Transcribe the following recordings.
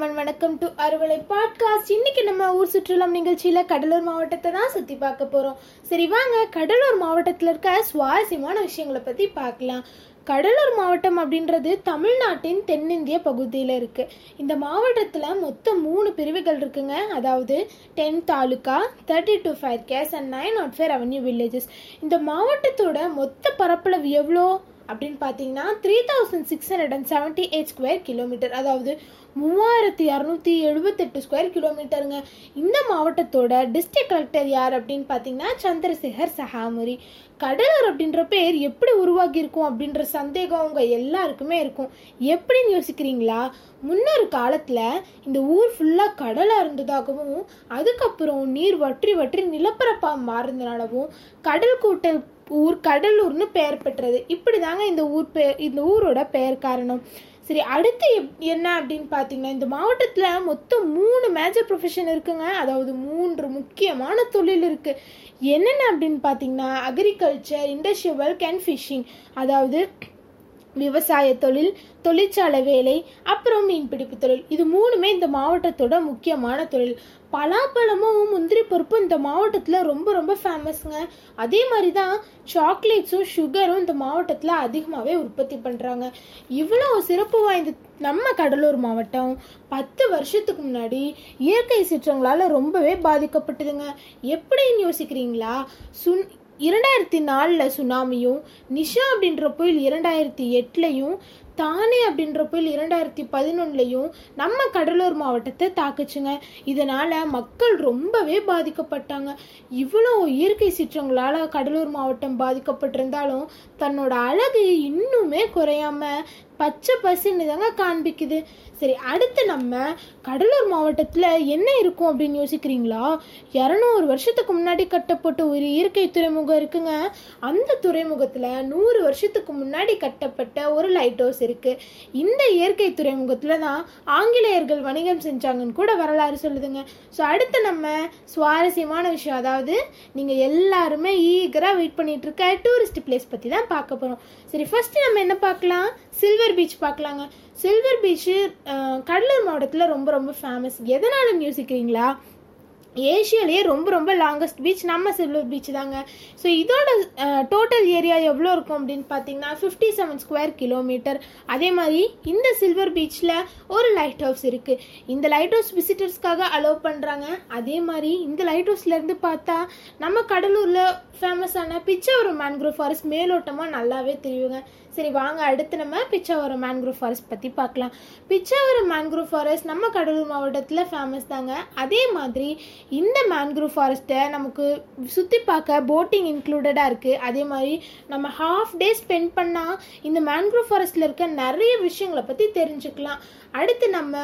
Welcome வணக்கம் to Aruvalai podcast இன்னைக்கு நம்ம ஊர் சுற்றுலாம் நிகழ்ச்சியில் கடலூர் மாவட்டத்தை தான் சுற்றி பார்க்க போகிறோம் சரி வாங்க. கடலூர் மாவட்டத்தில் இருக்க சுவாரஸ்யமான விஷயங்களை பற்றி பார்க்கலாம். கடலூர் மாவட்டம் அப்படின்றது தமிழ்நாட்டின் தென்னிந்திய பகுதியில் இருக்கு. இந்த மாவட்டத்தில் மொத்தம் மூணு பிரிவுகள் இருக்குங்க. அதாவது ten taluka thirty two five case and nine nought five revenue villages இந்த மாவட்டத்தோட மொத்த பரப்பளவு எவ்வளோ? அப்படின்னு பார்த்தீங்கன்னா three thousand six hundred and seventy eight square kilometre அதாவது மூவாயிரத்தி இரநூத்தி எழுபத்தெட்டு ஸ்கொயர் கிலோமீட்டருங்க இந்த மாவட்டத்தோட டிஸ்ட்ரிக்ட் கலெக்டர் யார் அப்படின்னு பார்த்தீங்கன்னா சந்திரசேகர் சஹாமுரி கடலூர் அப்படின்ற பேர் எப்படி உருவாகியிருக்கும் அப்படின்ற சந்தேகம் அவங்க எல்லாருக்குமே இருக்கும். எப்படின்னு யோசிக்கிறீங்களா? முன்னொரு காலத்தில் இந்த ஊர் ஃபுல்லாக கடலாக இருந்ததாகவும் அதுக்கப்புறம் நீர் வற்றி வற்றி நிலப்பரப்பாக மாறுனதுனாலவும் கடல் கூட்டல் ஊர் கடலூர்னு பெயர் பெற்றது. இப்படிதாங்க இந்த ஊர் பெயர் இந்த ஊரோட பெயர் காரணம். சரி அடுத்து என்ன அப்படின்னு பார்த்தீங்கன்னா இந்த மாவட்டத்தில் மொத்தம் மூணு மேஜர் ப்ரொஃபஷன் இருக்குங்க. அதாவது மூன்று முக்கியமான தொழில் இருக்கு. என்னென்ன அப்படின்னு பார்த்தீங்கன்னா agriculture industrial work and fishing அதாவது விவசாய தொழில் தொழிற்சாலை வேலை அப்புறம் மீன்பிடிப்பு தொழில். இது மூணுமே இந்த மாவட்டத்தோட முக்கியமான தொழில். பலாப்பழமும் முந்திரி பருப்பும் இந்த மாவட்டத்தில் ரொம்ப ரொம்ப ஃபேமஸ்ங்க அதே மாதிரி தான் சாக்லேட்ஸும் சுகரும் இந்த மாவட்டத்தில் அதிகமாகவே உற்பத்தி பண்ணுறாங்க இவ்வளோ சிறப்பு வாய்ந்த நம்ம கடலூர் மாவட்டம் பத்து வருஷத்துக்கு முன்னாடி இயற்கை சீற்றங்களால் ரொம்பவே பாதிக்கப்பட்டதுங்க. எப்படின்னு யோசிக்கிறீங்களா? சுன் இரண்டாயிரத்தி நாலில் சுனாமியும் நிஷா அப்படின்ற புயல் இரண்டாயிரத்தி எட்டுலையும் தானே அப்படின்ற புயல் இரண்டாயிரத்தி பதினொன்னுலையும் நம்ம கடலூர் மாவட்டத்தை தாக்குச்சுங்க. இதனால மக்கள் ரொம்பவே பாதிக்கப்பட்டாங்க. இவ்வளோ இயற்கை சீற்றங்களால் கடலூர் மாவட்டம் பாதிக்கப்பட்டிருந்தாலும் தன்னோட அழகு இன்னுமே குறையாம பச்சை பசுன்னு தாங்க காண்பிக்குது. சரி அடுத்து நம்ம கடலூர் மாவட்டத்தில் என்ன இருக்கும் அப்படின்னு யோசிக்கிறீங்களா? இரநூறு வருஷத்துக்கு முன்னாடி கட்டப்பட்ட ஒரு இயற்கை துறைமுகம் இருக்குங்க. அந்த துறைமுகத்தில் நூறு வருஷத்துக்கு முன்னாடி கட்டப்பட்ட ஒரு லைட் ஹவுஸ் இருக்குது இந்த இயற்கை துறைமுகத்தில் தான் ஆங்கிலேயர்கள் வணிகம் செஞ்சாங்கன்னு கூட வரலாறு சொல்லுதுங்க. ஸோ அடுத்து நம்ம சுவாரஸ்யமான விஷயம் அதாவது நீங்கள் எல்லாருமே ஈகராக வெயிட் பண்ணிகிட்ருக்க இருக்க டூரிஸ்ட் பிளேஸ் பற்றி தான் பார்க்க போகிறோம் சரி ஃபஸ்ட்டு நம்ம என்ன பார்க்கலாம்? சில்வர் பீச் பார்க்கலாங்க. சில்வர் பீச்சு கடலூர் மாவட்டத்தில் ரொம்ப ரொம்ப ஃபேமஸ் எதனால யோசிக்கிறீங்களா ஏஷியாலேயே ரொம்ப ரொம்ப லாங்கஸ்ட் பீச் நம்ம சில்வர் பீச் தாங்க. ஸோ இதோட டோட்டல் ஏரியா எவ்வளோ இருக்கும் அப்படின்னு பார்த்தீங்கன்னா ஃபிஃப்டி செவன் ஸ்கொயர் கிலோமீட்டர் அதே மாதிரி இந்த சில்வர் பீச்சில் ஒரு லைட் ஹவுஸ் இருக்குது இந்த லைட் ஹவுஸ் விசிட்டர்ஸ்க்காக அலோவ் பண்ணுறாங்க அதே மாதிரி இந்த லைட் ஹவுஸ்லேருந்து பார்த்தா நம்ம கடலூரில் ஃபேமஸான பிச்சாவரம் மேன்க்ரோவ் ஃபாரஸ்ட் மேலோட்டமாக நல்லாவே தெரியுங்க. சரி வாங்க அடுத்து நம்ம பிச்சாவரம் மேன்க்ரோவ் ஃபாரஸ்ட் பற்றி பார்க்கலாம். பிச்சாவரம் மேன்க்ரோவ் ஃபாரஸ்ட் நம்ம கடலூர் மாவட்டத்தில் ஃபேமஸ் தாங்க. அதே மாதிரி இந்த மேன்க்ரோவ் ஃபாரஸ்ட்டை நமக்கு சுற்றி பார்க்க போட்டிங் இன்க்ளூடடாக இருக்குது அதே மாதிரி நம்ம ஹாஃப் டே ஸ்பெண்ட் பண்ணால் இந்த மேன்க்ரோவ் ஃபாரஸ்ட்டில் இருக்க நிறைய விஷயங்களை பற்றி தெரிஞ்சுக்கலாம். அடுத்து நம்ம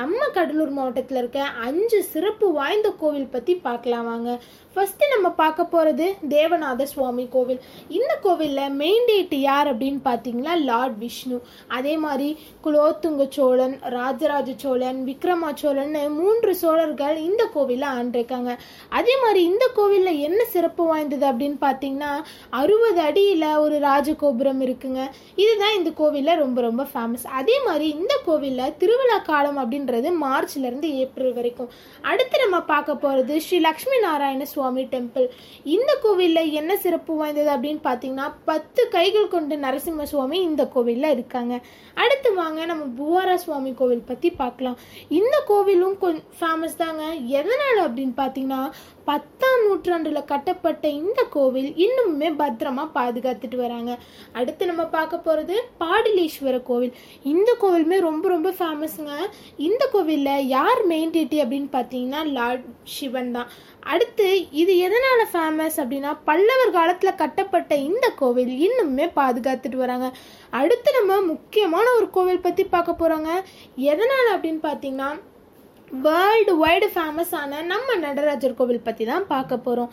நம்ம கடலூர் மாவட்டத்தில் இருக்க அஞ்சு சிறப்பு வாய்ந்த கோவில் பற்றி பார்க்கலாம் வாங்க. ஃபஸ்ட்டு நம்ம பார்க்க போகிறது தேவநாத சுவாமி கோவில். இந்த கோவிலில் மெயின் டேட் யார் அப்படின்னு பார்த்தீங்கன்னா லார்ட் விஷ்ணு அதே மாதிரி குலோத்துங்க சோழன் ராஜராஜ சோழன் விக்ரமா சோழன் மூன்று சோழர்கள் இந்த கோவிலில் இருக்காங்க அதே மாதிரி இந்த கோவிலில் என்ன சிறப்பு வாய்ந்தது அப்படின்னு பார்த்தீங்கன்னா அறுபது அடியில் ஒரு ராஜகோபுரம் இருக்குங்க. இதுதான் இந்த கோவிலில் ரொம்ப ரொம்ப ஃபேமஸ் அதே மாதிரி இந்த கோவிலில் திருவிழா காலம் அப்படின்றது மார்ச்லேருந்து ஏப்ரல் வரைக்கும். அடுத்து நம்ம பார்க்க போகிறது ஸ்ரீ லக்ஷ்மி நாராயண சுவாமி டெம்பிள் இந்த கோவிலில் என்ன சிறப்பு வாய்ந்தது அப்படின்னு பார்த்தீங்கன்னா பத்து கைகள் கொண்டு நரசிம்ம சுவாமி இந்த கோவிலில் இருக்காங்க. அடுத்து வாங்க நம்ம புவாரா சுவாமி கோவில் பற்றி பார்க்கலாம். இந்த கோவிலும் கொஞ்சம் ஃபேமஸ் தாங்க. எதனால் அப்படின்னு பார்த்தீங்கன்னா பத்தாம் நூற்றாண்டில் கட்டப்பட்ட இந்த கோவில் இன்னுமே பத்திரமா பாதுகாத்துட்டு வராங்க. அடுத்து நம்ம பார்க்க போகிறது பாடலீஸ்வர கோவில். இந்த கோவிலுமே ரொம்ப ரொம்ப ஃபேமஸுங்க இந்த கோவிலில் யார் மெயின் டிட்டி அப்படின்னு பார்த்தீங்கன்னா லார்ட் சிவன் தான். அடுத்து இது எதனால் ஃபேமஸ் அப்படின்னா பல்லவர் காலத்தில் கட்டப்பட்ட இந்த கோவில் இன்னுமே பாதுகாத்துட்டு வராங்க. அடுத்து நம்ம முக்கியமான ஒரு கோவில் பற்றி பார்க்க போகிறோங்க எதனால் அப்படின்னு பார்த்தீங்கன்னா வேர்ல்டு வைடு ஃபேமஸான நம்ம நடராஜர் கோவில் பற்றி தான் பார்க்க போகிறோம்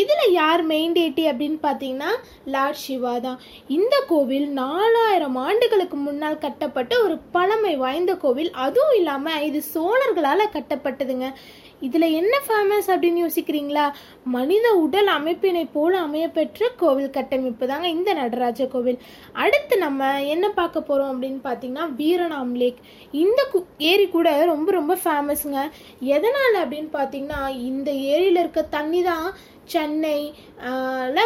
இதில் யார் மெயின் டேட்டி அப்படின்னு பார்த்தீங்கன்னா லார்ட் சிவா தான். இந்த கோவில் நாலாயிரம் ஆண்டுகளுக்கு முன்னால் கட்டப்பட்ட ஒரு பழமை வாய்ந்த கோவில். அதுவும் இல்லாமல் இது சோழர்களால் கட்டப்பட்டதுங்க. இதில் என்ன ஃபேமஸ் அப்படின்னு யோசிக்கிறீங்களா? மனித உடல் அமைப்பினை போல அமையப்பெற்ற கோவில் கட்டமைப்பு தாங்க இந்த நடராஜ கோவில். அடுத்து நம்ம என்ன பார்க்க போகிறோம் அப்படின்னு பார்த்தீங்கன்னா வீரநாம் லேக் இந்த கு- ஏரி கூட ரொம்ப ரொம்ப ஃபேமஸுங்க எதனால் அப்படின்னு பார்த்தீங்கன்னா இந்த ஏரியில் இருக்க தண்ணி தான் சென்னை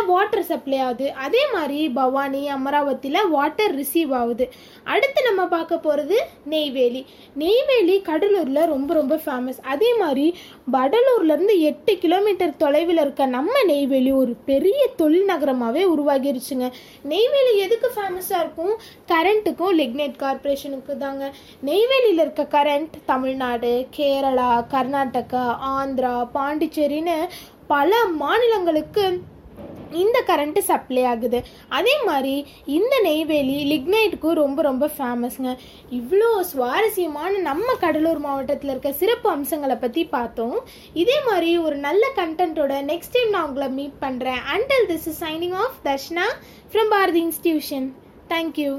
வாட்டர் சப்ளை ஆகுது. அதே மாதிரி பவானி அமராவதியில் வாட்டர் ரிசீவ் ஆகுது. அடுத்து நம்ம பார்க்க போகிறது நெய்வேலி. நெய்வேலி கடலூரில் ரொம்ப ரொம்ப ஃபேமஸ் அதே மாதிரி வடலூர்லேருந்து எட்டு கிலோமீட்டர் தொலைவில் இருக்க நம்ம நெய்வேலி ஒரு பெரிய தொழில் நகரமாகவே உருவாகிருச்சுங்க. நெய்வேலி எதுக்கு ஃபேமஸாக இருக்கும்? கரண்ட்டுக்கும் லிக்னேட் கார்பரேஷனுக்கு தாங்க. நெய்வேலியில் இருக்க கரண்ட் தமிழ்நாடு கேரளா கர்நாடகா ஆந்திரா பாண்டிச்சேரின்னு பல மாநிலங்களுக்கு இந்த கரண்ட்டு சப்ளை ஆகுது. அதே மாதிரி இந்த நெய்வேலி லிக்னைட்டுக்கும் ரொம்ப ரொம்ப ஃபேமஸ்ங்க இவ்வளோ சுவாரஸ்யமான நம்ம கடலூர் மாவட்டத்தில் இருக்க சிறப்பு அம்சங்களை பற்றி பார்த்தோம். இதே மாதிரி ஒரு நல்ல கண்டென்ட்டோட நெக்ஸ்ட் டைம் நான் உங்களை மீட் பண்ணுறேன் until this is signing off Darshana from Bharathi institution thank you